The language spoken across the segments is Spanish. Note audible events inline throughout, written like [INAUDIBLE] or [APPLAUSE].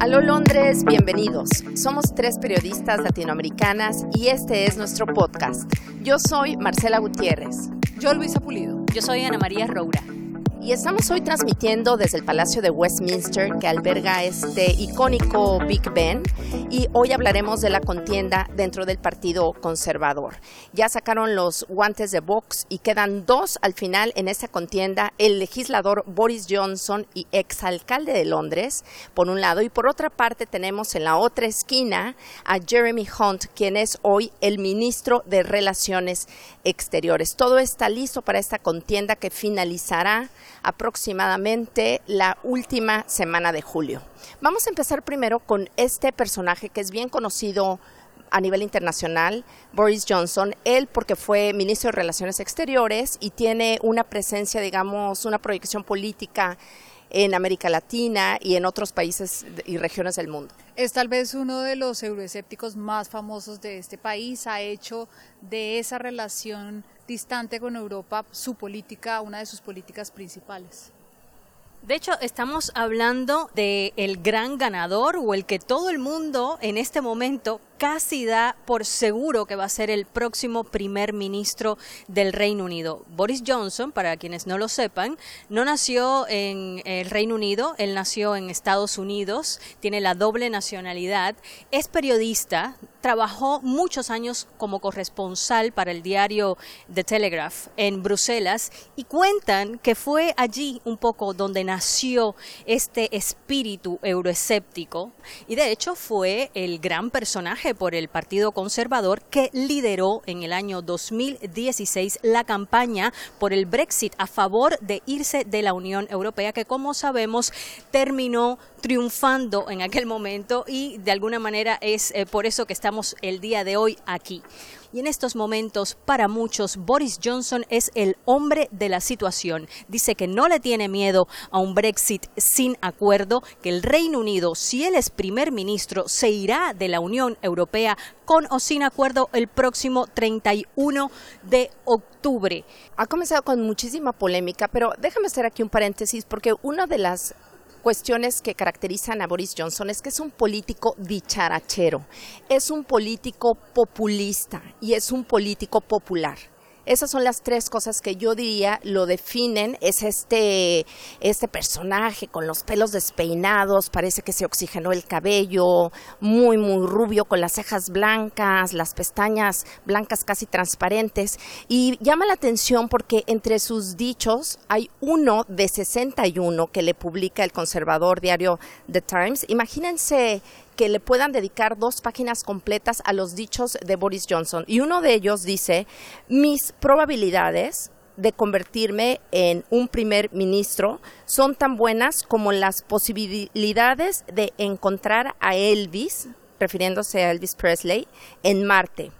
Aló Londres, bienvenidos. Somos tres periodistas latinoamericanas y este es nuestro podcast. Yo soy Marcela Gutiérrez. Yo Luisa Pulido. Yo soy Ana María Roura y estamos hoy transmitiendo desde el Palacio de Westminster que alberga este icónico Big Ben y hoy hablaremos de la contienda dentro del Partido Conservador. Ya sacaron los guantes de box y quedan dos al final en esta contienda, el legislador Boris Johnson y exalcalde de Londres, por un lado, y por otra parte tenemos en la otra esquina a Jeremy Hunt, quien es hoy el ministro de Relaciones Exteriores. Todo está listo para esta contienda que finalizará aproximadamente la última semana de julio. Vamos a empezar primero con este personaje que es bien conocido a nivel internacional, Boris Johnson, él porque fue ministro de Relaciones Exteriores y tiene una presencia, digamos, una proyección política en América Latina y en otros países y regiones del mundo. Es tal vez uno de los euroescépticos más famosos de este país, ha hecho de esa relación distante con Europa su política, una de sus políticas principales. De hecho, estamos hablando de el gran ganador o el que todo el mundo en este momento casi da por seguro que va a ser el próximo primer ministro del Reino Unido. Boris Johnson, para quienes no lo sepan, no nació en el Reino Unido, él nació en Estados Unidos, tiene la doble nacionalidad, es periodista, trabajó muchos años como corresponsal para el diario The Telegraph en Bruselas y cuentan que fue allí un poco donde nació este espíritu euroescéptico y de hecho fue el gran personaje por el Partido Conservador que lideró en el año 2016 la campaña por el Brexit a favor de irse de la Unión Europea, que como sabemos terminó triunfando en aquel momento y de alguna manera es eh, por eso que estamos el día de hoy aquí. Y en estos momentos, para muchos, Boris Johnson es el hombre de la situación. Dice que no le tiene miedo a un Brexit sin acuerdo, que el Reino Unido, si él es primer ministro, se irá de la Unión Europea con o sin acuerdo el próximo 31 de octubre. Ha comenzado con muchísima polémica, pero déjame hacer aquí un paréntesis porque una de las cuestiones que caracterizan a Boris Johnson es que es un político dicharachero, es un político populista y es un político popular. Esas son las tres cosas que yo diría lo definen. Es este, este personaje con los pelos despeinados, parece que se oxigenó el cabello, muy, muy rubio, con las cejas blancas, las pestañas blancas casi transparentes. Y llama la atención porque entre sus dichos hay uno de 61 que le publica el conservador diario The Times. Imagínense que le puedan dedicar dos páginas completas a los dichos de Boris Johnson. Y uno de ellos dice, mis probabilidades de convertirme en un primer ministro son tan buenas como las posibilidades de encontrar a Elvis, refiriéndose a Elvis Presley, en Marte,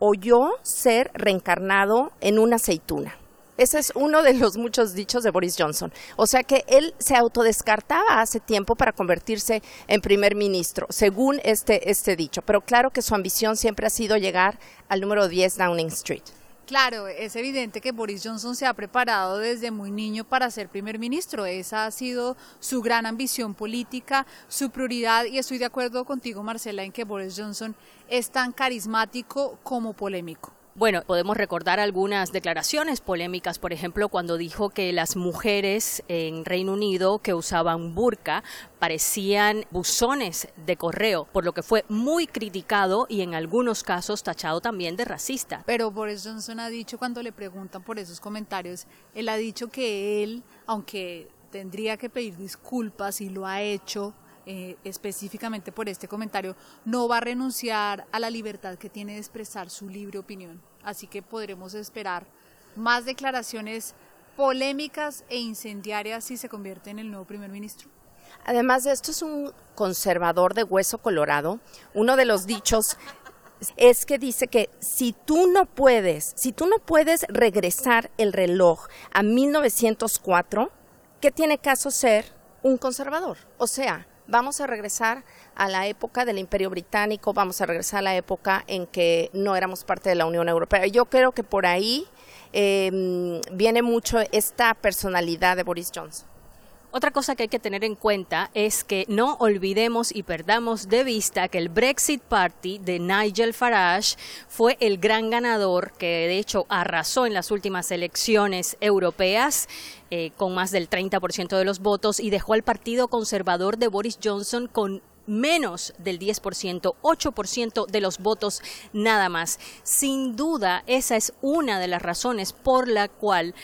o yo ser reencarnado en una aceituna. Ese es uno de los muchos dichos de Boris Johnson. O sea que él se autodescartaba hace tiempo para convertirse en primer ministro, según este, este dicho. Pero claro que su ambición siempre ha sido llegar al número 10 Downing Street. Claro, es evidente que Boris Johnson se ha preparado desde muy niño para ser primer ministro. Esa ha sido su gran ambición política, su prioridad, y estoy de acuerdo contigo, Marcela, en que Boris Johnson es tan carismático como polémico. Bueno, podemos recordar algunas declaraciones polémicas, por ejemplo, cuando dijo que las mujeres en Reino Unido que usaban burka parecían buzones de correo, por lo que fue muy criticado y en algunos casos tachado también de racista. Pero Boris Johnson ha dicho cuando le preguntan por esos comentarios, él ha dicho que él, aunque tendría que pedir disculpas y lo ha hecho, eh, específicamente por este comentario, no va a renunciar a la libertad que tiene de expresar su libre opinión. Así que podremos esperar más declaraciones polémicas e incendiarias si se convierte en el nuevo primer ministro. Además de esto es un conservador de hueso colorado. Uno de los dichos es que dice que si tú no puedes, si tú no puedes regresar el reloj a 1904, ¿qué tiene caso ser un conservador? O sea, vamos a regresar a la época del Imperio Británico, vamos a regresar a la época en que no éramos parte de la Unión Europea. Yo creo que por ahí em, viene mucho esta personalidad de Boris Johnson. Otra cosa que hay que tener en cuenta es que no olvidemos y perdamos de vista que el Brexit Party de Nigel Farage fue el gran ganador que de hecho arrasó en las últimas elecciones europeas eh, con más del 30% de los votos y dejó al Partido Conservador de Boris Johnson con menos del 10%, 8% de los votos nada más. Sin duda, esa es una de las razones por la cual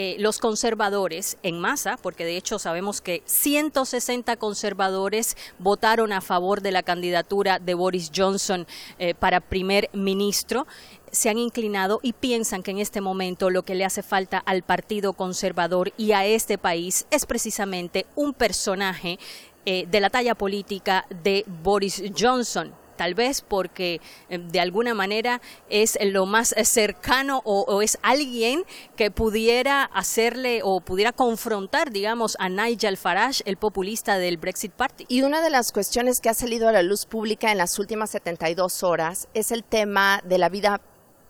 eh, los conservadores en masa, porque de hecho sabemos que 160 conservadores votaron a favor de la candidatura de Boris Johnson eh, para primer ministro se han inclinado y piensan que en este momento lo que le hace falta al Partido Conservador y a este país es precisamente un personaje eh, de la talla política de Boris Johnson tal vez porque eh, de alguna manera es lo más cercano o, es alguien que pudiera hacerle o pudiera confrontar, digamos, a Nigel Farage, el populista del Brexit Party. Y una de las cuestiones que ha salido a la luz pública en las últimas 72 horas es el tema de la vida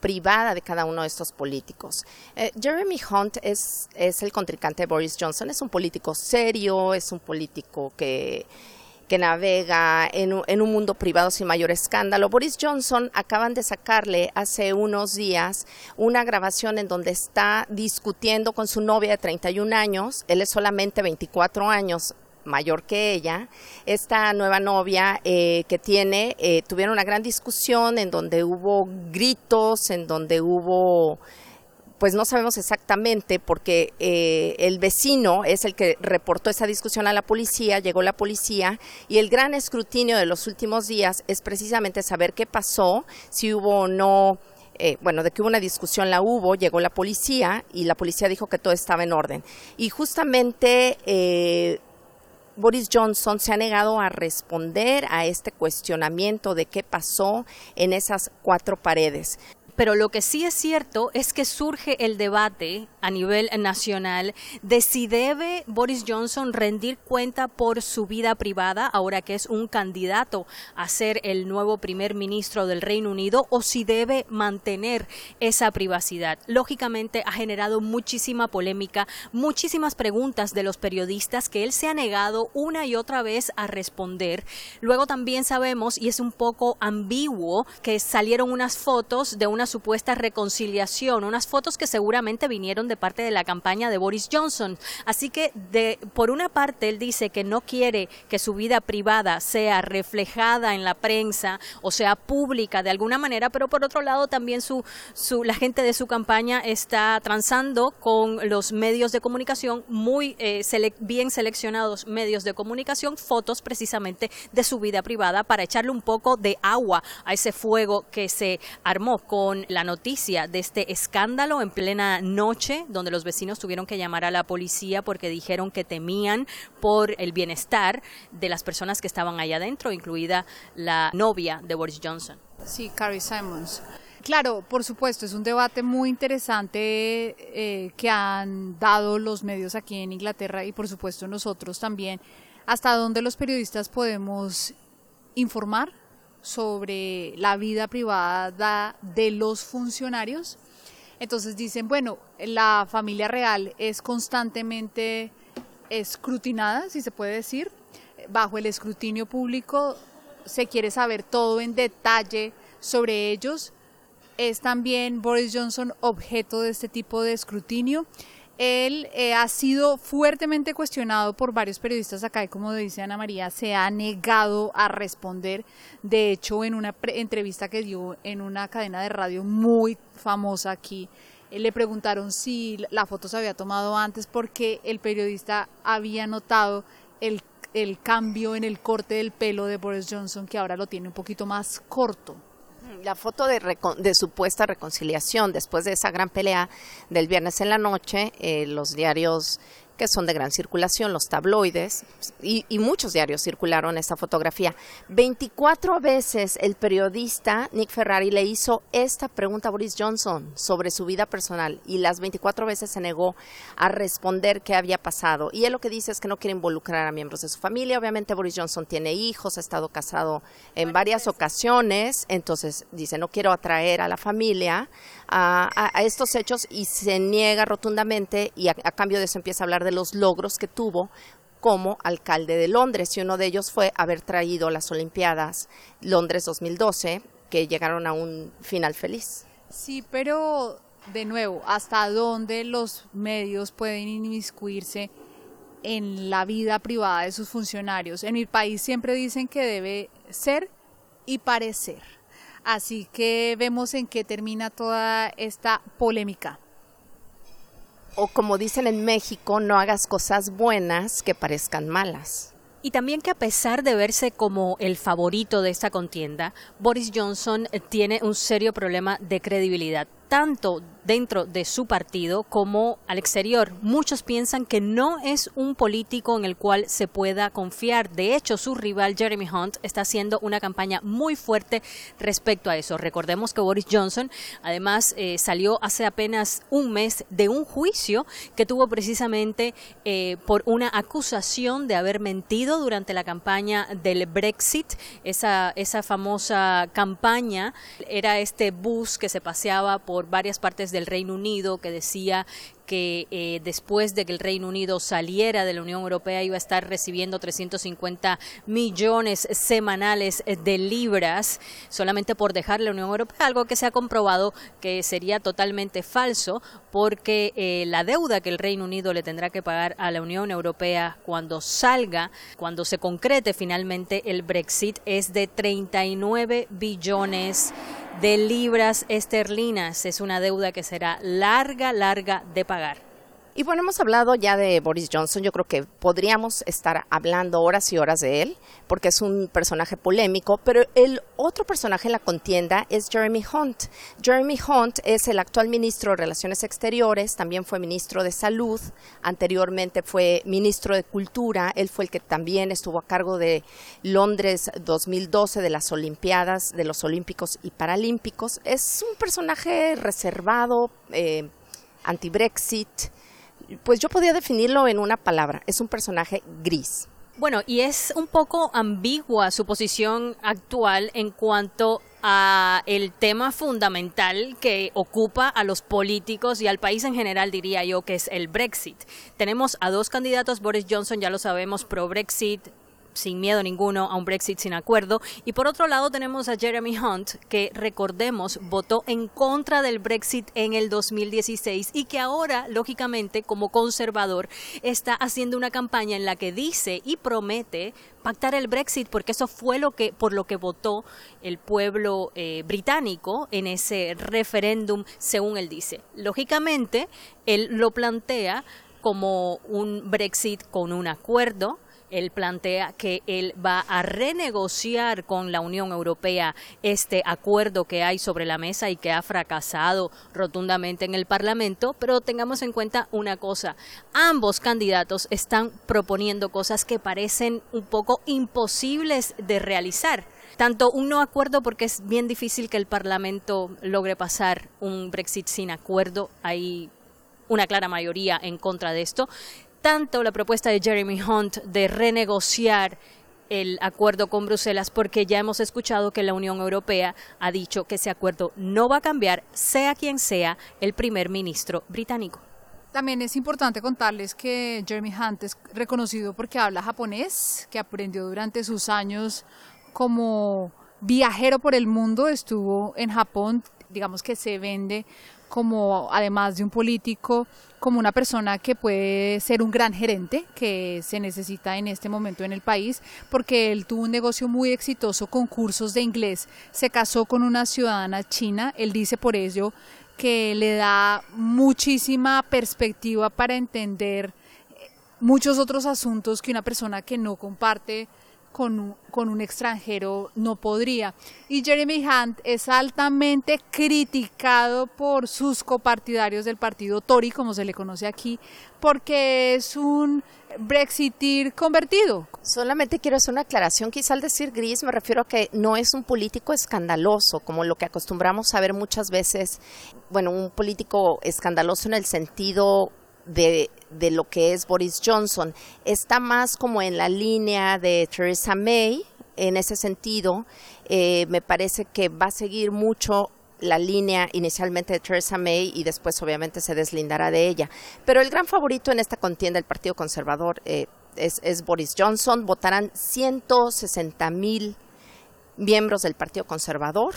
privada de cada uno de estos políticos. Eh, Jeremy Hunt es, es el contrincante de Boris Johnson, es un político serio, es un político que que navega en, un mundo privado sin mayor escándalo. Boris Johnson acaban de sacarle hace unos días una grabación en donde está discutiendo con su novia de 31 años, él es solamente 24 años mayor que ella, esta nueva novia eh, que tiene, eh, tuvieron una gran discusión en donde hubo gritos, en donde hubo pues no sabemos exactamente porque eh, el vecino es el que reportó esa discusión a la policía, llegó la policía y el gran escrutinio de los últimos días es precisamente saber qué pasó, si hubo o no eh, bueno, de que hubo una discusión la hubo, llegó la policía y la policía dijo que todo estaba en orden. Y justamente eh, Boris Johnson se ha negado a responder a este cuestionamiento de qué pasó en esas cuatro paredes pero lo que sí es cierto es que surge el debate a nivel nacional de si debe Boris Johnson rendir cuenta por su vida privada, ahora que es un candidato a ser el nuevo primer ministro del Reino Unido, o si debe mantener esa privacidad. Lógicamente ha generado muchísima polémica, muchísimas preguntas de los periodistas que él se ha negado una y otra vez a responder. Luego también sabemos, y es un poco ambiguo, que salieron unas fotos de una supuesta reconciliación, unas fotos que seguramente vinieron de parte de la campaña de Boris Johnson. Así que, de, por una parte, él dice que no quiere que su vida privada sea reflejada en la prensa o sea pública de alguna manera, pero por otro lado también su, su, la gente de su campaña está transando con los medios de comunicación, muy eh, bien seleccionados medios de comunicación, fotos precisamente de su vida privada para echarle un poco de agua a ese fuego que se armó con la noticia de este escándalo en plena noche, donde los vecinos tuvieron que llamar a la policía porque dijeron que temían por el bienestar de las personas que estaban allá adentro, incluida la novia de Boris Johnson. Sí, Carrie Simons. Claro, por supuesto, es un debate muy interesante eh, que han dado los medios aquí en Inglaterra y por supuesto nosotros también, hasta dónde los periodistas podemos informar sobre la vida privada de los funcionarios. Entonces dicen, bueno, la familia real es constantemente escrutinada, si se puede decir, bajo el escrutinio público, se quiere saber todo en detalle sobre ellos. Es también Boris Johnson objeto de este tipo de escrutinio. Él eh, ha sido fuertemente cuestionado por varios periodistas acá y como dice Ana María, se ha negado a responder. De hecho, en una entrevista que dio en una cadena de radio muy famosa aquí, eh, le preguntaron si la foto se había tomado antes porque el periodista había notado el, el cambio en el corte del pelo de Boris Johnson, que ahora lo tiene un poquito más corto la foto de, supuesta reconciliación después de esa gran pelea del viernes en la noche, eh, los diarios que son de gran circulación, los tabloides, y, y, muchos diarios circularon esta fotografía. 24 veces el periodista Nick Ferrari le hizo esta pregunta a Boris Johnson sobre su vida personal y las 24 veces se negó a responder qué había pasado. Y él lo que dice es que no quiere involucrar a miembros de su familia. Obviamente Boris Johnson tiene hijos, ha estado casado en varias ocasiones, entonces dice no quiero atraer a la familia a, estos hechos y se niega rotundamente y a, cambio de eso empieza a hablar de los logros que tuvo como alcalde de Londres y uno de ellos fue haber traído las Olimpiadas Londres 2012 que llegaron a un final feliz. Sí, pero de nuevo, ¿hasta dónde los medios pueden inmiscuirse en la vida privada de sus funcionarios? En mi país siempre dicen que debe ser y parecer. Así que vemos en qué termina toda esta polémica. O como dicen en México, no hagas cosas buenas que parezcan malas. Y también que a pesar de verse como el favorito de esta contienda, Boris Johnson tiene un serio problema de credibilidad tanto dentro de su partido como al exterior. Muchos piensan que no es un político en el cual se pueda confiar. De hecho, su rival Jeremy Hunt está haciendo una campaña muy fuerte respecto a eso. Recordemos que Boris Johnson además eh, salió hace apenas un mes de un juicio que tuvo precisamente eh, por una acusación de haber mentido durante la campaña del Brexit. Esa, esa famosa campaña era este bus que se paseaba por varias partes del Reino Unido que decía que eh, después de que el Reino Unido saliera de la Unión Europea iba a estar recibiendo 350 millones semanales de libras solamente por dejar la Unión Europea, algo que se ha comprobado que sería totalmente falso porque eh, la deuda que el Reino Unido le tendrá que pagar a la Unión Europea cuando salga, cuando se concrete finalmente el Brexit es de 39 billones de libras esterlinas. Es una deuda que será larga, larga de pagar. Y bueno, hemos hablado ya de Boris Johnson, yo creo que podríamos estar hablando horas y horas de él, porque es un personaje polémico, pero el otro personaje en la contienda es Jeremy Hunt. Jeremy Hunt es el actual ministro de Relaciones Exteriores, también fue ministro de Salud, anteriormente fue ministro de Cultura, él fue el que también estuvo a cargo de Londres 2012, de las Olimpiadas, de los Olímpicos y Paralímpicos. Es un personaje reservado, eh, anti-Brexit, pues yo podía definirlo en una palabra, es un personaje gris. Bueno, y es un poco ambigua su posición actual en cuanto a el tema fundamental que ocupa a los políticos y al país en general, diría yo, que es el Brexit. Tenemos a dos candidatos, Boris Johnson, ya lo sabemos, pro Brexit, sin miedo ninguno a un Brexit sin acuerdo. Y por otro lado tenemos a Jeremy Hunt, que recordemos votó en contra del Brexit en el 2016 y que ahora, lógicamente, como conservador, está haciendo una campaña en la que dice y promete pactar el Brexit porque eso fue lo que por lo que votó el pueblo eh, británico en ese referéndum según él dice lógicamente él lo plantea como un Brexit con un acuerdo él plantea que él va a renegociar con la Unión Europea este acuerdo que hay sobre la mesa y que ha fracasado rotundamente en el Parlamento, pero tengamos en cuenta una cosa, ambos candidatos están proponiendo cosas que parecen un poco imposibles de realizar. Tanto un no acuerdo porque es bien difícil que el Parlamento logre pasar un Brexit sin acuerdo. Hay una clara mayoría en contra de esto tanto la propuesta de Jeremy Hunt de renegociar el acuerdo con Bruselas porque ya hemos escuchado que la Unión Europea ha dicho que ese acuerdo no va a cambiar, sea quien sea el primer ministro británico. También es importante contarles que Jeremy Hunt es reconocido porque habla japonés, que aprendió durante sus años como viajero por el mundo, estuvo en Japón, digamos que se vende como además de un político, como una persona que puede ser un gran gerente que se necesita en este momento en el país, porque él tuvo un negocio muy exitoso con cursos de inglés, se casó con una ciudadana china, él dice por ello que le da muchísima perspectiva para entender muchos otros asuntos que una persona que no comparte con un, con un extranjero no podría. Y Jeremy Hunt es altamente criticado por sus copartidarios del partido Tory, como se le conoce aquí, porque es un Brexitir convertido. Solamente quiero hacer una aclaración, quizá al decir gris me refiero a que no es un político escandaloso, como lo que acostumbramos a ver muchas veces, bueno, un político escandaloso en el sentido de, de, lo que es Boris Johnson. Está más como en la línea de Theresa May, en ese sentido. Eh, me parece que va a seguir mucho la línea inicialmente de Theresa May y después obviamente se deslindará de ella. Pero el gran favorito en esta contienda del Partido Conservador eh, es, es, Boris Johnson. Votarán 160 mil miembros del Partido Conservador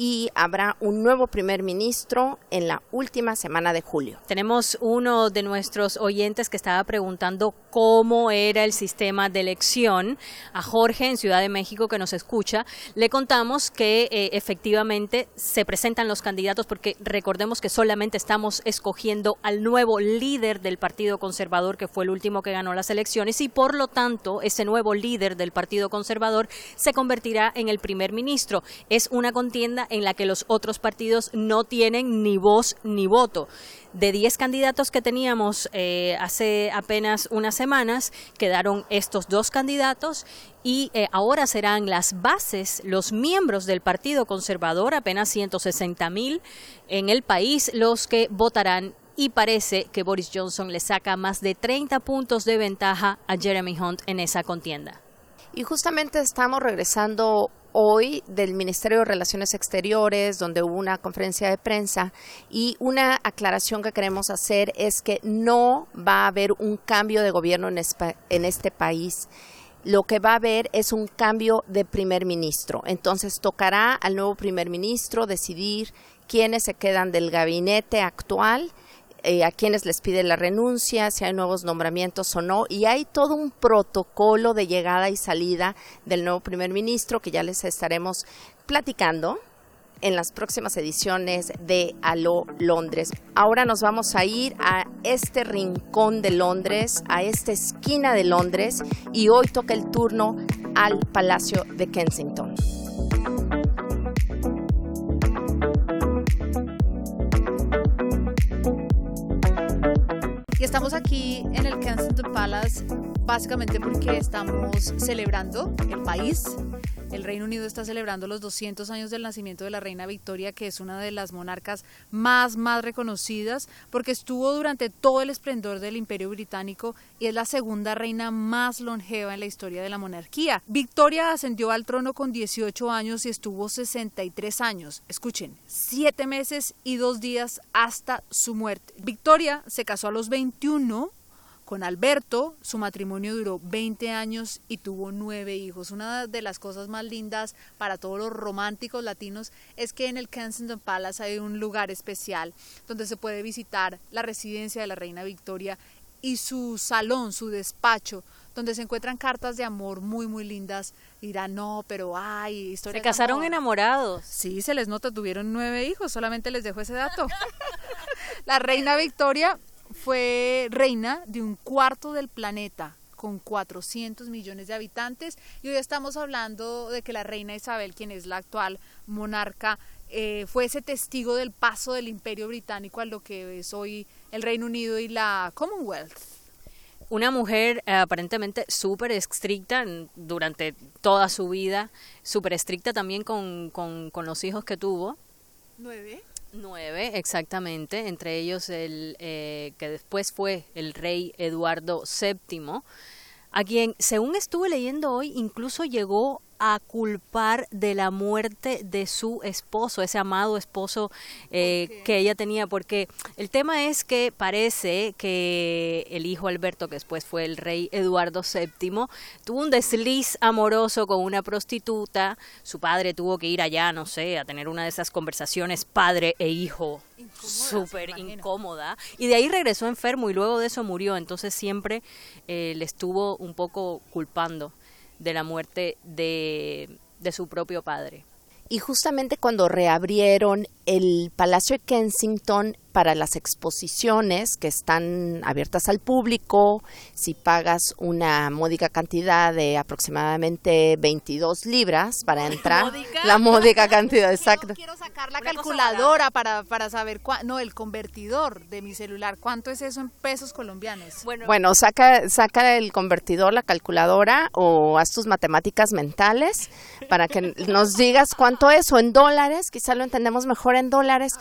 y habrá un nuevo primer ministro en la última semana de julio. Tenemos uno de nuestros oyentes que estaba preguntando cómo era el sistema de elección. A Jorge en Ciudad de México que nos escucha, le contamos que eh, efectivamente se presentan los candidatos porque recordemos que solamente estamos escogiendo al nuevo líder del Partido Conservador que fue el último que ganó las elecciones y por lo tanto ese nuevo líder del Partido Conservador se convertirá en el primer ministro. Es una contienda en la que los otros partidos no tienen ni voz ni voto. De 10 candidatos que teníamos eh, hace apenas unas semanas, quedaron estos dos candidatos y eh, ahora serán las bases, los miembros del Partido Conservador, apenas 160 mil en el país, los que votarán y parece que Boris Johnson le saca más de 30 puntos de ventaja a Jeremy Hunt en esa contienda. Y justamente estamos regresando hoy del Ministerio de Relaciones Exteriores, donde hubo una conferencia de prensa y una aclaración que queremos hacer es que no va a haber un cambio de gobierno en, este país lo que va a haber es un cambio de primer ministro. Entonces tocará al nuevo primer ministro decidir quiénes se quedan del gabinete actual eh, a quienes les pide la renuncia, si hay nuevos nombramientos o no, y hay todo un protocolo de llegada y salida del nuevo primer ministro que ya les estaremos platicando en las próximas ediciones de Aló Londres. Ahora nos vamos a ir a este rincón de Londres, a esta esquina de Londres, y hoy toca el turno al Palacio de Kensington. Estamos aquí en el Kensington Palace básicamente porque estamos celebrando el país Reino Unido está celebrando los 200 años del nacimiento de la reina Victoria, que es una de las monarcas más, más reconocidas, porque estuvo durante todo el esplendor del Imperio Británico y es la segunda reina más longeva en la historia de la monarquía. Victoria ascendió al trono con 18 años y estuvo 63 años. Escuchen, 7 meses y 2 días hasta su muerte. Victoria se casó a los 21 con Alberto, su matrimonio duró 20 años y tuvo nueve hijos. Una de las cosas más lindas para todos los románticos latinos es que en el Kensington Palace hay un lugar especial donde se puede visitar la residencia de la reina Victoria y su salón, su despacho, donde se encuentran cartas de amor muy, muy lindas. Dirán, no, pero ay, historia. Se casaron enamorados. Sí, se les nota, tuvieron nueve hijos, solamente les dejo ese dato. [LAUGHS] la reina Victoria fue reina de un cuarto del planeta con 400 millones de habitantes y hoy estamos hablando de que la reina Isabel, quien es la actual monarca, eh, fue ese testigo del paso del imperio británico a lo que es hoy el Reino Unido y la Commonwealth. Una mujer eh, aparentemente súper estricta durante toda su vida, súper estricta también con, con, con los hijos que tuvo. Nueve. Nueve, exactamente, entre ellos el eh, que después fue el rey Eduardo VII, a quien, según estuve leyendo hoy, incluso llegó a culpar de la muerte de su esposo, ese amado esposo eh, que ella tenía, porque el tema es que parece que el hijo Alberto, que después fue el rey Eduardo VII, tuvo un desliz amoroso con una prostituta, su padre tuvo que ir allá, no sé, a tener una de esas conversaciones padre e hijo súper incómoda. Y de ahí regresó enfermo y luego de eso murió. Entonces siempre eh, le estuvo un poco culpando de la muerte de, de su propio padre. Y justamente cuando reabrieron el Palacio de Kensington para las exposiciones que están abiertas al público, si pagas una módica cantidad de aproximadamente 22 libras para entrar, la módica cantidad [LAUGHS] exacta. Quiero, sacar la calculadora para, para saber, no, el convertidor de mi celular, ¿cuánto es eso en pesos colombianos? Bueno, bueno saca, saca el convertidor, la calculadora o haz tus matemáticas mentales para que nos digas cuánto es o en dólares, quizá lo entendemos mejor en dólares.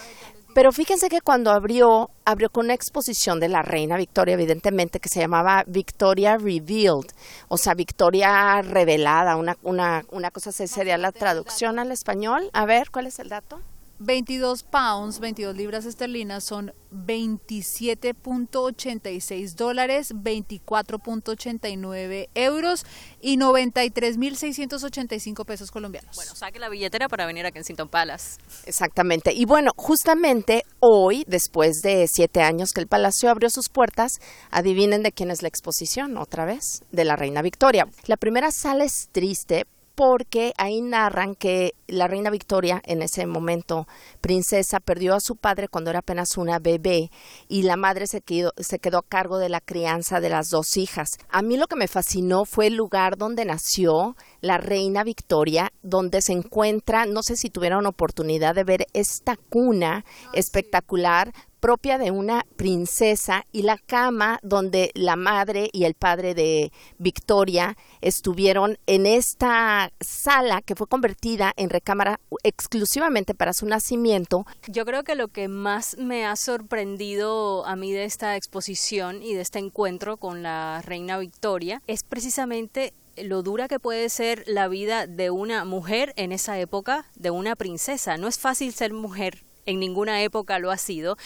Pero fíjense que cuando abrió, abrió con una exposición de la reina Victoria, evidentemente, que se llamaba Victoria Revealed, o sea, Victoria revelada, una, una, una cosa así sería la traducción al español. A ver, ¿cuál es el dato? 22 pounds, 22 libras esterlinas son 27.86 dólares, 24.89 euros y 93.685 pesos colombianos. Bueno, saque la billetera para venir a Kensington Palace. Exactamente. Y bueno, justamente hoy, después de siete años que el Palacio abrió sus puertas, adivinen de quién es la exposición, otra vez, de la Reina Victoria. La primera sala es triste porque ahí narran que la reina Victoria, en ese momento princesa, perdió a su padre cuando era apenas una bebé y la madre se quedó, se quedó a cargo de la crianza de las dos hijas. A mí lo que me fascinó fue el lugar donde nació la reina Victoria, donde se encuentra, no sé si tuvieron oportunidad de ver esta cuna ah, espectacular propia de una princesa y la cama donde la madre y el padre de Victoria estuvieron en esta sala que fue convertida en recámara exclusivamente para su nacimiento. Yo creo que lo que más me ha sorprendido a mí de esta exposición y de este encuentro con la reina Victoria es precisamente lo dura que puede ser la vida de una mujer en esa época, de una princesa. No es fácil ser mujer en ninguna época lo ha sido.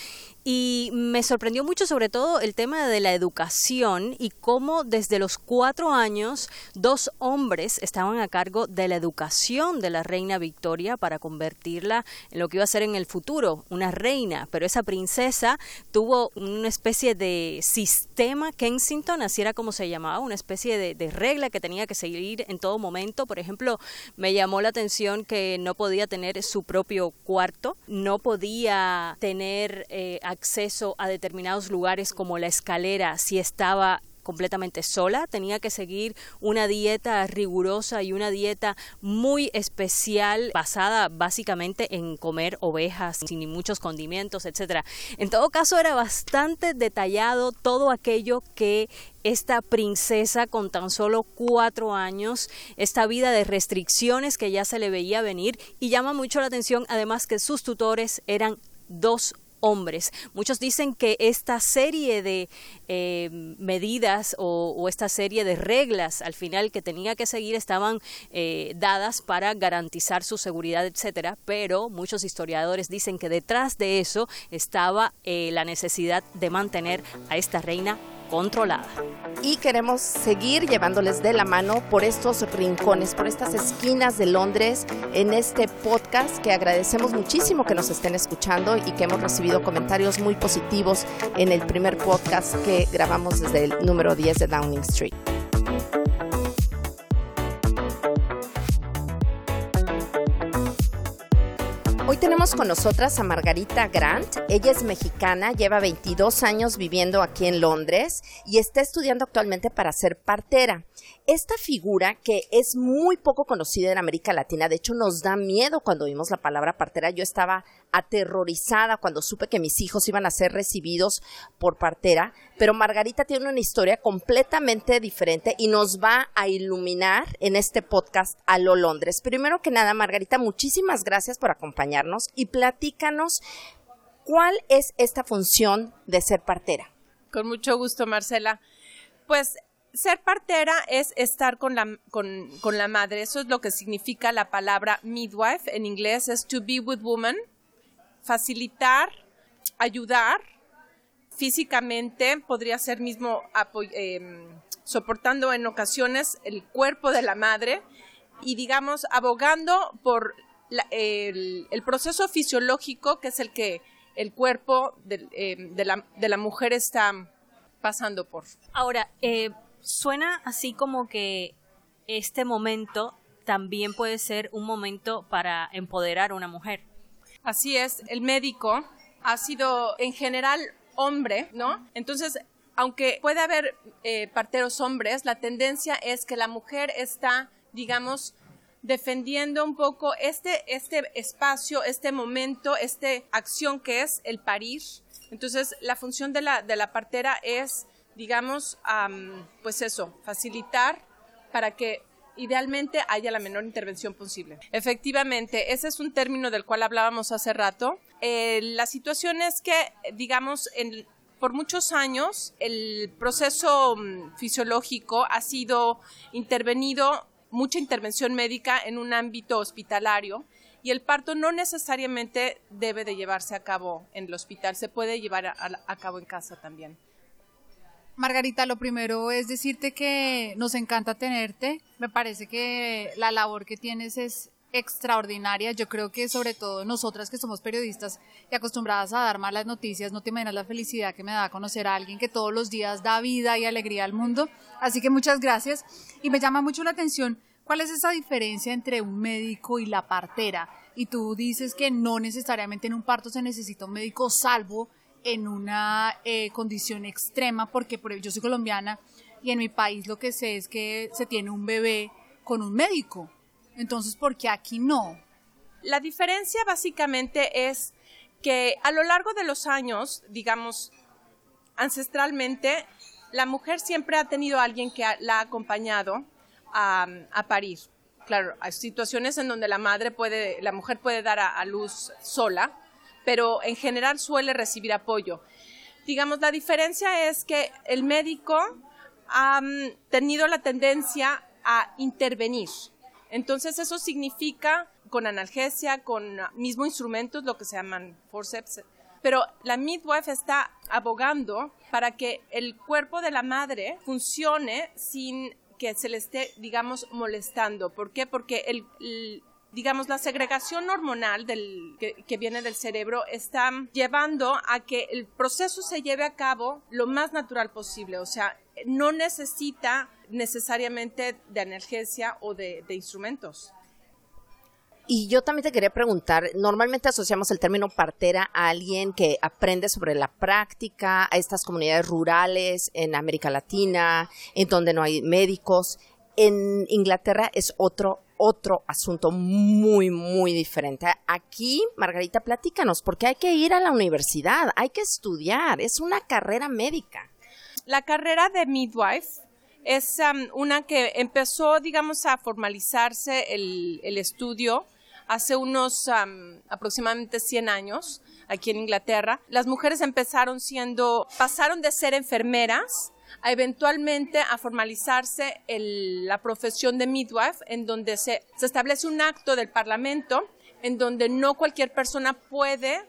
Y me sorprendió mucho sobre todo el tema de la educación y cómo desde los cuatro años dos hombres estaban a cargo de la educación de la reina Victoria para convertirla en lo que iba a ser en el futuro, una reina. Pero esa princesa tuvo una especie de sistema Kensington, así era como se llamaba, una especie de, regla que tenía que seguir en todo momento. Por ejemplo, me llamó la atención que no podía tener su propio cuarto, no podía tener... Eh, acceso a determinados lugares como la escalera si estaba completamente sola, tenía que seguir una dieta rigurosa y una dieta muy especial basada básicamente en comer ovejas sin muchos condimentos, etcétera. En todo caso era bastante detallado todo aquello que esta princesa con tan solo cuatro años, esta vida de restricciones que ya se le veía venir y llama mucho la atención además que sus tutores eran dos hombres. Muchos dicen que esta serie de eh, medidas o, esta serie de reglas al final que tenía que seguir estaban eh, dadas para garantizar su seguridad, etcétera, pero muchos historiadores dicen que detrás de eso estaba eh, la necesidad de mantener a esta reina controlada. Y queremos seguir llevándoles de la mano por estos rincones, por estas esquinas de Londres en este podcast que agradecemos muchísimo que nos estén escuchando y que hemos recibido comentarios muy positivos en el primer podcast que grabamos desde el número 10 de Downing Street. Hoy tenemos con nosotras a Margarita Grant. Ella es mexicana, lleva 22 años viviendo aquí en Londres y está estudiando actualmente para ser partera. Esta figura que es muy poco conocida en América Latina, de hecho nos da miedo cuando vimos la palabra partera. Yo estaba aterrorizada cuando supe que mis hijos iban a ser recibidos por partera, pero Margarita tiene una historia completamente diferente y nos va a iluminar en este podcast a lo Londres. Primero que nada, Margarita, muchísimas gracias por acompañarnos y platícanos cuál es esta función de ser partera. Con mucho gusto, Marcela. Pues ser partera es estar con la, con, con la madre. Eso es lo que significa la palabra midwife. En inglés es to be with woman facilitar, ayudar físicamente, podría ser mismo em, soportando en ocasiones el cuerpo de la madre y digamos abogando por el, proceso fisiológico que es el que el cuerpo de, em, la, de la, mujer está pasando por. Ahora, eh, suena así como que este momento también puede ser un momento para empoderar a una mujer. Así es, el médico ha sido en general hombre, ¿no? Entonces, aunque puede haber eh, parteros hombres, la tendencia es que la mujer está, digamos, defendiendo un poco este, este espacio, este momento, esta acción que es el parir. Entonces, la función de la, de la partera es, digamos, pues eso, facilitar para que idealmente haya la menor intervención posible. Efectivamente, ese es un término del cual hablábamos hace rato. Eh, la situación es que, digamos, en, por muchos años el proceso mm, fisiológico ha sido intervenido, mucha intervención médica en un ámbito hospitalario y el parto no necesariamente debe de llevarse a cabo en el hospital, se puede llevar a, cabo en casa también. Margarita, lo primero es decirte que nos encanta tenerte. Me parece que la labor que tienes es extraordinaria. Yo creo que sobre todo nosotras que somos periodistas y acostumbradas a dar malas noticias, no te imaginas la felicidad que me da conocer a alguien que todos los días da vida y alegría al mundo. Así que muchas gracias. Y me llama mucho la atención cuál es esa diferencia entre un médico y la partera. Y tú dices que no necesariamente en un parto se necesita un médico salvo en una eh, condición extrema, porque por, yo soy colombiana y en mi país lo que sé es que se tiene un bebé con un médico entonces, ¿por qué aquí no? La diferencia básicamente es que a lo largo de los años, digamos, ancestralmente, la mujer siempre ha tenido a alguien que la ha acompañado a, parir. Claro, hay situaciones en donde la madre puede, la mujer puede dar a, luz sola, pero en general suele recibir apoyo. Digamos, la diferencia es que el médico ha tenido la tendencia a intervenir entonces eso significa con analgesia, con mismo instrumentos, lo que se llaman forceps. Pero la midwife está abogando para que el cuerpo de la madre funcione sin que se le esté, digamos, molestando. ¿Por qué? Porque el, digamos, la segregación hormonal del, que, que, viene del cerebro está llevando a que el proceso se lleve a cabo lo más natural posible. O sea, no necesita necesariamente de analgesia o de, instrumentos. Y yo también te quería preguntar, normalmente asociamos el término partera a alguien que aprende sobre la práctica, a estas comunidades rurales en América Latina, en donde no hay médicos. En Inglaterra es otro otro asunto muy, muy diferente. Aquí, Margarita, platícanos, porque hay que ir a la universidad, hay que estudiar, es una carrera médica. La carrera de midwife es um, una que empezó, digamos, a formalizarse el, estudio hace unos um, aproximadamente 100 años aquí en Inglaterra. Las mujeres empezaron siendo, pasaron de ser enfermeras a eventualmente a formalizarse la profesión de midwife, en donde se, establece un acto del Parlamento en donde no cualquier persona puede,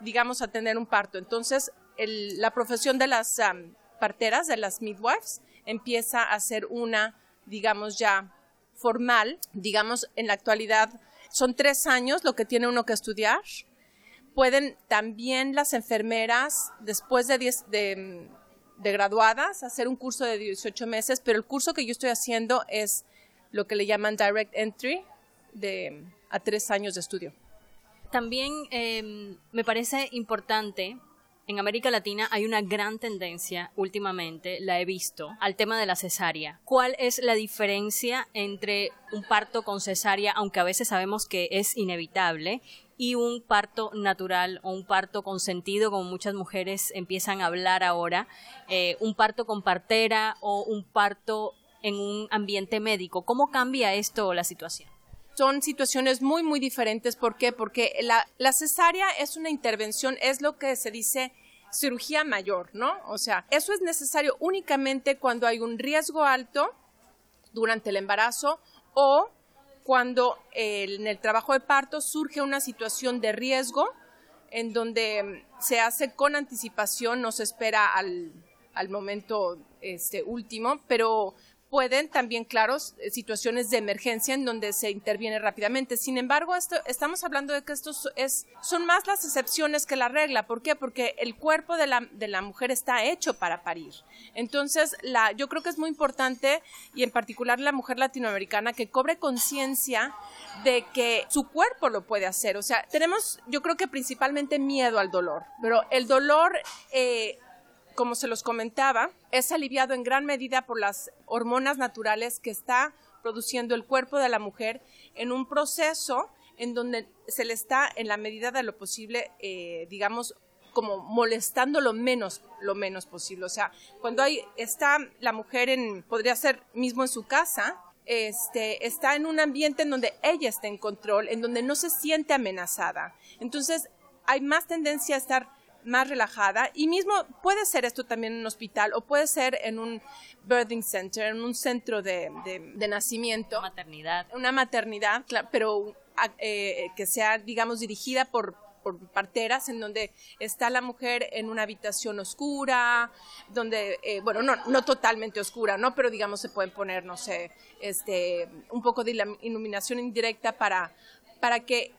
digamos, atender un parto. Entonces, la profesión de las um, parteras, de las midwives, empieza a ser una, digamos ya formal, digamos en la actualidad son tres años lo que tiene uno que estudiar. Pueden también las enfermeras, después de, de, de graduadas, hacer un curso de 18 meses, pero el curso que yo estoy haciendo es lo que le llaman Direct Entry, de, a tres años de estudio. También em, me parece importante en América Latina hay una gran tendencia últimamente, la he visto, al tema de la cesárea. ¿Cuál es la diferencia entre un parto con cesárea, aunque a veces sabemos que es inevitable, y un parto natural o un parto con sentido, como muchas mujeres empiezan a hablar ahora, eh, un parto con partera o un parto en un ambiente médico? ¿Cómo cambia esto la situación? son situaciones muy, muy diferentes. ¿Por qué? Porque la, cesárea es una intervención, es lo que se dice cirugía mayor, ¿no? O sea, eso es necesario únicamente cuando hay un riesgo alto durante el embarazo o cuando en el trabajo de parto surge una situación de riesgo en donde se hace con anticipación, no se espera al, al momento este, último, pero pueden también, claro, situaciones de emergencia en donde se interviene rápidamente. Sin embargo, esto, estamos hablando de que estos es, son más las excepciones que la regla. ¿Por qué? Porque el cuerpo de la, de la mujer está hecho para parir. Entonces, la, yo creo que es muy importante, y en particular la mujer latinoamericana, que cobre conciencia de que su cuerpo lo puede hacer. O sea, tenemos, yo creo que principalmente miedo al dolor, pero el dolor... Eh, como se los comentaba, es aliviado en gran medida por las hormonas naturales que está produciendo el cuerpo de la mujer en un proceso en donde se le está, en la medida de lo posible, eh, digamos, como molestando lo menos, lo menos posible. O sea, cuando hay, está la mujer en, podría ser mismo en su casa, este, está en un ambiente en donde ella está en control, en donde no se siente amenazada. Entonces, hay más tendencia a estar más relajada y mismo puede ser esto también en un hospital o puede ser en un birthing center, en un centro de, de, nacimiento. Maternidad. Una maternidad, pero eh, que sea, digamos, dirigida por, por parteras en donde está la mujer en una habitación oscura, donde, eh, bueno, no, no totalmente oscura, ¿no? Pero digamos se pueden poner, no sé, este, un poco de iluminación indirecta para, para que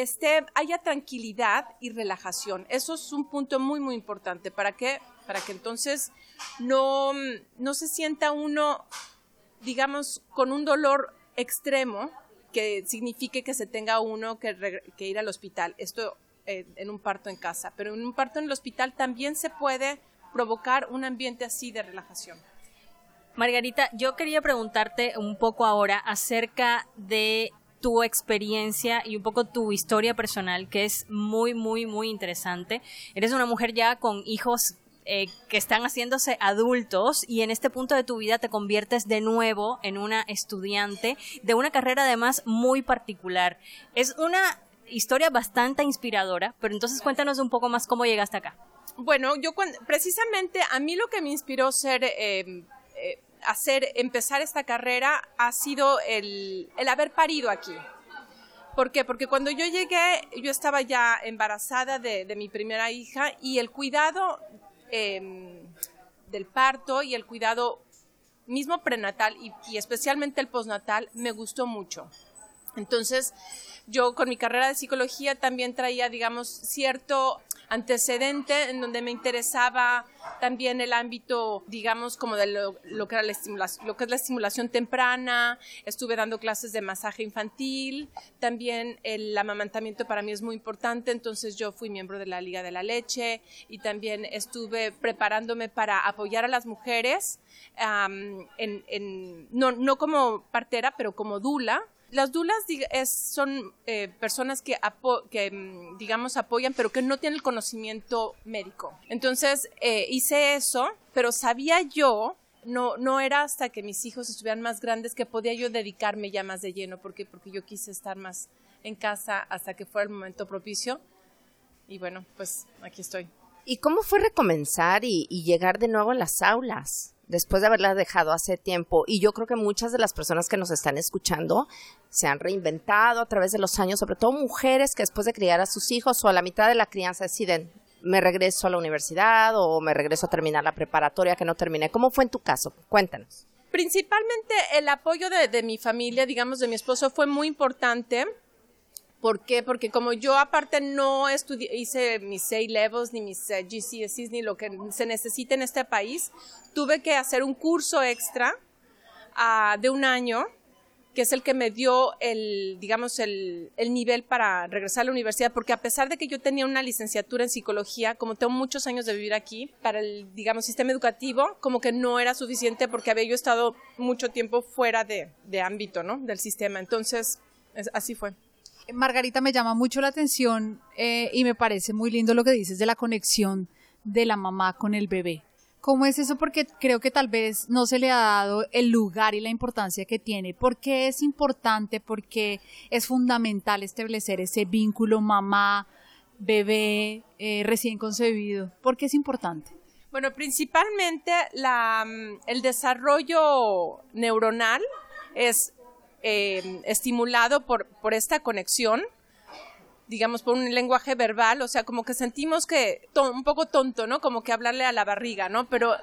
esté, haya tranquilidad y relajación. Eso es un punto muy, muy importante. ¿Para que Para que entonces no, no se sienta uno, digamos, con un dolor extremo que signifique que se tenga uno que, ir al hospital. Esto eh, en un parto en casa. Pero en un parto en el hospital también se puede provocar un ambiente así de relajación. Margarita, yo quería preguntarte un poco ahora acerca de tu experiencia y un poco tu historia personal, que es muy, muy, muy interesante. Eres una mujer ya con hijos eh, que están haciéndose adultos y en este punto de tu vida te conviertes de nuevo en una estudiante de una carrera además muy particular. Es una historia bastante inspiradora, pero entonces cuéntanos un poco más cómo llegaste acá. Bueno, yo precisamente a mí lo que me inspiró ser eh, hacer, empezar esta carrera ha sido el, el haber parido aquí. ¿Por qué? Porque cuando yo llegué, yo estaba ya embarazada de, mi primera hija y el cuidado em, del parto y el cuidado mismo prenatal y, y especialmente el postnatal me gustó mucho. Entonces, yo con mi carrera de psicología también traía, digamos, cierto antecedente en donde me interesaba también el ámbito, digamos, como de lo, que era la lo que es la estimulación temprana. Estuve dando clases de masaje infantil. También el amamantamiento para mí es muy importante, entonces yo fui miembro de la Liga de la Leche y también estuve preparándome para apoyar a las mujeres, en, no, no como partera, pero como dula las dulas son eh, personas que, que, mm, digamos, apoyan, pero que no tienen el conocimiento médico. Entonces, eh, hice eso, pero sabía yo, no, no era hasta que mis hijos estuvieran más grandes que podía yo dedicarme ya más de lleno, porque, porque yo quise estar más en casa hasta que fuera el momento propicio. Y bueno, pues aquí estoy. ¿Y cómo fue recomenzar y llegar de nuevo a las aulas? Después de haberla dejado hace tiempo. Y yo creo que muchas de las personas que nos están escuchando se han reinventado a través de los años, sobre todo mujeres que después de criar a sus hijos o a la mitad de la crianza deciden, me regreso a la universidad o me regreso a terminar la preparatoria que no terminé. ¿Cómo fue en tu caso? Cuéntanos. Principalmente el apoyo de, de mi familia, digamos, de mi esposo, fue muy importante ¿Por qué? Porque como yo aparte no estudié, hice mis A levels ni mis eh, GCSEs ni lo que se necesita en este país, tuve que hacer un curso extra ah, de un año que es el que me dio el, digamos, el, nivel para regresar a la universidad, porque a pesar de que yo tenía una licenciatura en psicología, como tengo muchos años de vivir aquí, para el, digamos, sistema educativo, como que no era suficiente porque había yo estado mucho tiempo fuera de, de ámbito, ¿no? Del sistema. Entonces, así fue. Margarita, me llama mucho la atención eh, y me parece muy lindo lo que dices de la conexión de la mamá con el bebé. ¿Cómo es eso? Porque creo que tal vez no se le ha dado el lugar y la importancia que tiene. ¿Por qué es importante? Porque es fundamental establecer ese vínculo mamá-bebé eh, recién concebido. ¿Por qué es importante? Bueno, principalmente la, mm, el desarrollo neuronal es eh, estimulado por, por esta conexión digamos, por un lenguaje verbal, o sea, como que sentimos que un poco tonto, ¿no? Como que hablarle a la barriga, ¿no? Pero,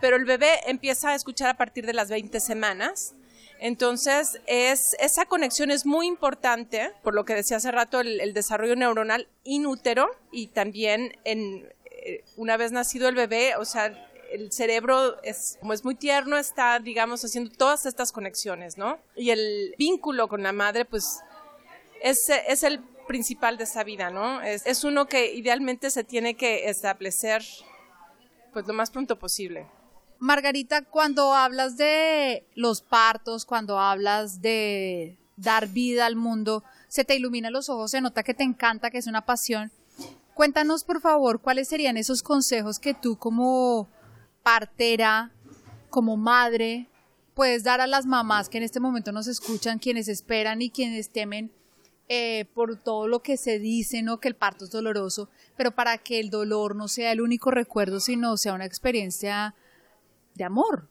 pero el bebé empieza a escuchar a partir de las 20 semanas. Entonces, es, esa conexión es muy importante, por lo que decía hace rato, el, desarrollo neuronal inútero y también en, eh, una vez nacido el bebé, o sea, el cerebro es, como es muy tierno, está, digamos, haciendo todas estas conexiones, ¿no? Y el vínculo con la madre, pues, es, es el principal de esa vida, ¿no? Es, es uno que idealmente se tiene que establecer, pues, lo más pronto posible. Margarita, cuando hablas de los partos, cuando hablas de dar vida al mundo, se te iluminan los ojos, se nota que te encanta, que es una pasión. Cuéntanos, por favor, cuáles serían esos consejos que tú como partera, como madre, puedes dar a las mamás que en este momento nos escuchan, quienes esperan y quienes temen eh, por todo lo que se dice, ¿no? Que el parto es doloroso, pero para que el dolor no sea el único recuerdo, sino sea una experiencia de amor.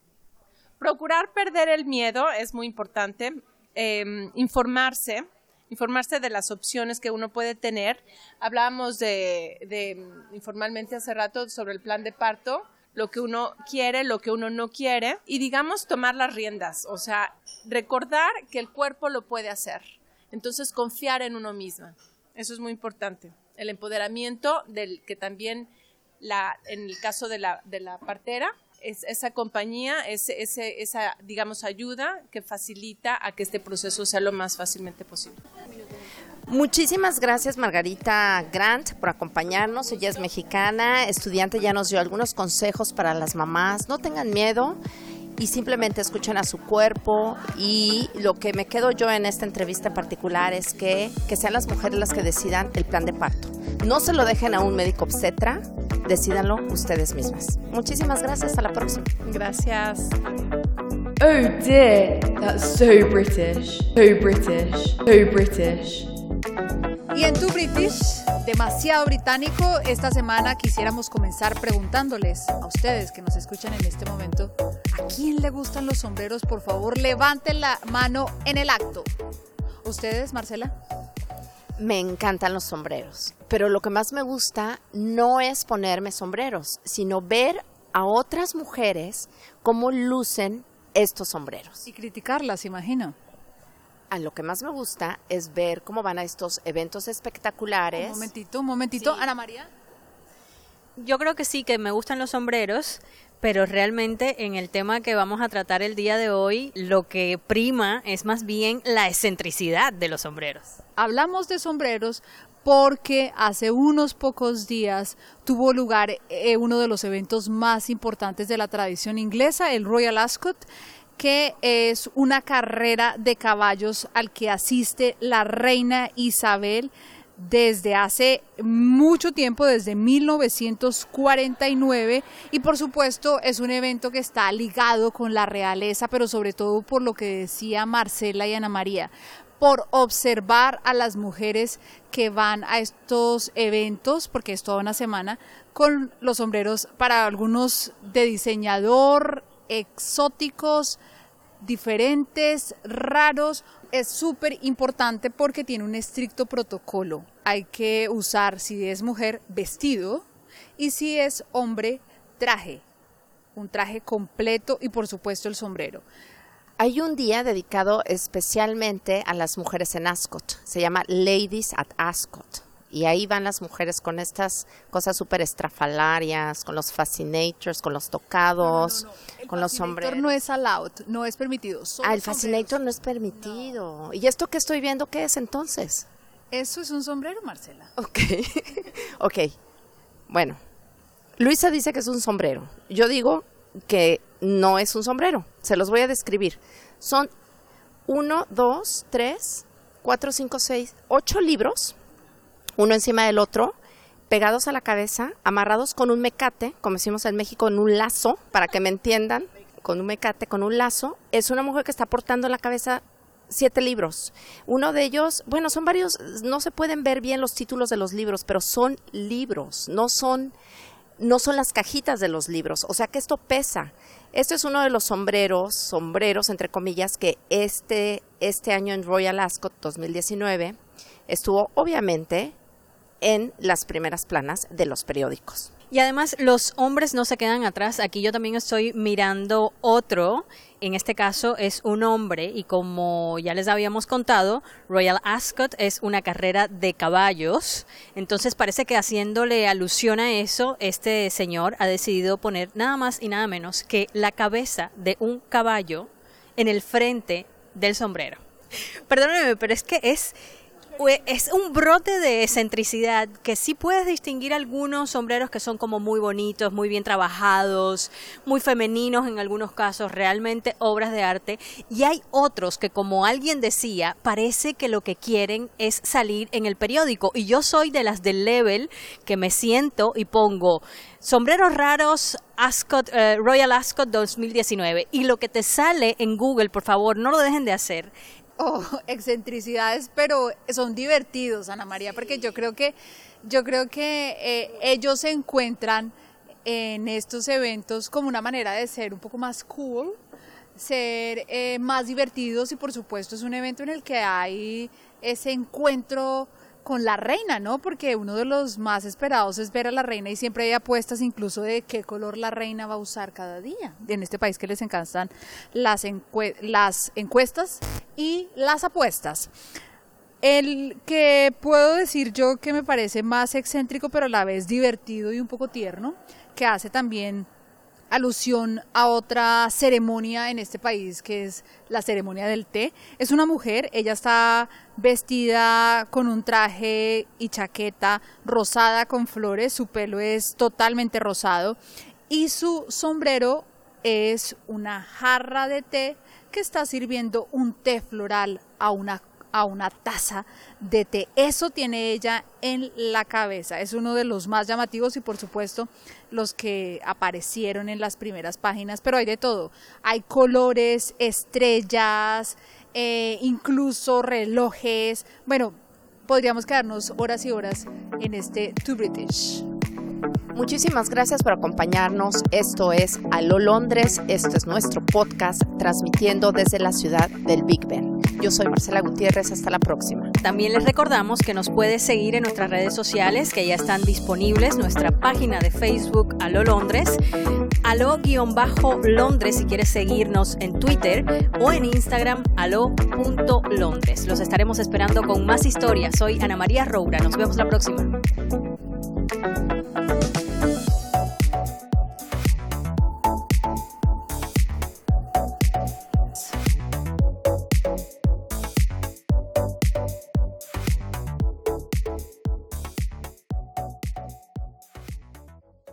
Procurar perder el miedo es muy importante. Em, informarse, informarse de las opciones que uno puede tener. Hablábamos de, informalmente hace rato sobre el plan de parto, lo que uno quiere, lo que uno no quiere, y digamos tomar las riendas, o sea, recordar que el cuerpo lo puede hacer. Entonces, confiar en uno misma. Eso es muy importante. El empoderamiento del que también la, en el caso de la, de la partera, es esa compañía, ese, esa, digamos, ayuda que facilita a que este proceso sea lo más fácilmente posible. Muchísimas gracias Margarita Grant por acompañarnos. Ella es mexicana, estudiante, ya nos dio algunos consejos para las mamás. No tengan miedo y simplemente escuchen a su cuerpo y lo que me quedo yo en esta entrevista en particular es que, que sean las mujeres las que decidan el plan de parto. No se lo dejen a un médico obstetra, Decídanlo ustedes mismas. Muchísimas gracias. Hasta la próxima. Gracias. Oh dear, that's so British. So British. So British. Y en tu British, demasiado británico, esta semana quisiéramos comenzar preguntándoles a ustedes que nos escuchan en este momento, ¿a quién le gustan los sombreros? Por favor, levanten la mano en el acto. ¿Ustedes, Marcela? Me encantan los sombreros, pero lo que más me gusta no es ponerme sombreros, sino ver a otras mujeres cómo lucen estos sombreros. Y criticarlas, imagino. A lo que más me gusta es ver cómo van a estos eventos espectaculares. Un momentito, un momentito. Ana María. Yo creo que sí, que me gustan los sombreros, pero realmente en el tema que vamos a tratar el día de hoy, lo que prima es más bien la excentricidad de los sombreros. Hablamos de sombreros porque hace unos pocos días tuvo lugar eh, uno de los eventos más importantes de la tradición inglesa, el Royal Ascot, que es una carrera de caballos al que asiste la reina Isabel desde hace mucho tiempo, desde 1949, y por supuesto es un evento que está ligado con la realeza, pero sobre todo por lo que decía Marcela y Ana María, por observar a las mujeres que van a estos eventos, porque es toda una semana, con los sombreros para algunos de diseñador, exóticos, diferentes, raros, es súper importante porque tiene un estricto protocolo. Hay que usar, si es mujer, vestido y si es hombre, traje. Un traje completo y por supuesto el sombrero. Hay un día dedicado especialmente a las mujeres en Ascot. Se llama Ladies at Ascot. Y ahí van las mujeres con estas cosas súper estrafalarias, con los fascinators, con los tocados, con los sombreros. no es allowed, no es permitido. Ah, el fascinator no es permitido. ¿Y esto que estoy viendo qué es entonces? Eso es un sombrero, Marcela. Ok, [LAUGHS] ok. Bueno, Luisa dice que es un sombrero. Yo digo que no es un sombrero. Se los voy a describir. Son uno, dos, tres, cuatro, cinco, seis, ocho libros uno encima del otro, pegados a la cabeza, amarrados con un mecate, como decimos en México, en un lazo, para que me entiendan, con un mecate, con un lazo. Es una mujer que está portando en la cabeza siete libros. Uno de ellos, bueno, son varios, no se pueden ver bien los títulos de los libros, pero son libros, no son, no son las cajitas de los libros. O sea que esto pesa. Este es uno de los sombreros, sombreros entre comillas, que este, este año en Royal Ascot 2019 estuvo obviamente en las primeras planas de los periódicos. Y además los hombres no se quedan atrás. Aquí yo también estoy mirando otro. En este caso es un hombre y como ya les habíamos contado, Royal Ascot es una carrera de caballos. Entonces parece que haciéndole alusión a eso, este señor ha decidido poner nada más y nada menos que la cabeza de un caballo en el frente del sombrero. [LAUGHS] Perdóneme, pero es que es es un brote de excentricidad que sí puedes distinguir algunos sombreros que son como muy bonitos, muy bien trabajados, muy femeninos en algunos casos, realmente obras de arte, y hay otros que como alguien decía, parece que lo que quieren es salir en el periódico, y yo soy de las del level que me siento y pongo sombreros raros Ascot, eh, Royal Ascot 2019 y lo que te sale en Google, por favor, no lo dejen de hacer [LAUGHS] o excentricidades, pero son divertidos, Ana María, porque yo creo que, yo creo que eh, ellos se encuentran en estos eventos como una manera de ser un poco más cool, ser eh, más divertidos y por supuesto es un evento en el que hay ese encuentro con la reina, ¿no? Porque uno de los más esperados es ver a la reina y siempre hay apuestas incluso de qué color la reina va a usar cada día. En este país que les encantan las, las encuestas y las apuestas. El que puedo decir yo que me parece más excéntrico pero a la vez divertido y un poco tierno, que hace también alusión a otra ceremonia en este país que es la ceremonia del té. Es una mujer, ella está vestida con un traje y chaqueta rosada con flores, su pelo es totalmente rosado y su sombrero es una jarra de té que está sirviendo un té floral a una a una taza de té. Eso tiene ella en la cabeza. Es uno de los más llamativos y por supuesto los que aparecieron en las primeras páginas, pero hay de todo. Hay colores, estrellas, eh, incluso relojes. Bueno, podríamos quedarnos horas y horas en este To British. Muchísimas gracias por acompañarnos. Esto es Aló Londres. Esto es nuestro podcast transmitiendo desde la ciudad del Big Ben. Yo soy Marcela Gutiérrez. Hasta la próxima. También les recordamos que nos puedes seguir en nuestras redes sociales que ya están disponibles. Nuestra página de Facebook Aló Londres. Aló-Londres si quieres seguirnos en Twitter o en Instagram aló.londres. Los estaremos esperando con más historias. Soy Ana María Roura. Nos vemos la próxima.